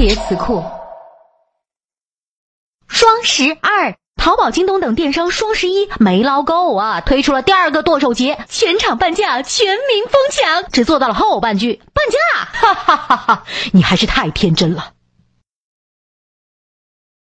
叠词库。双十二，淘宝、京东等电商双十一没捞够啊，推出了第二个剁手节，全场半价，全民疯抢，只做到了后半句，半价，哈哈哈哈，你还是太天真了。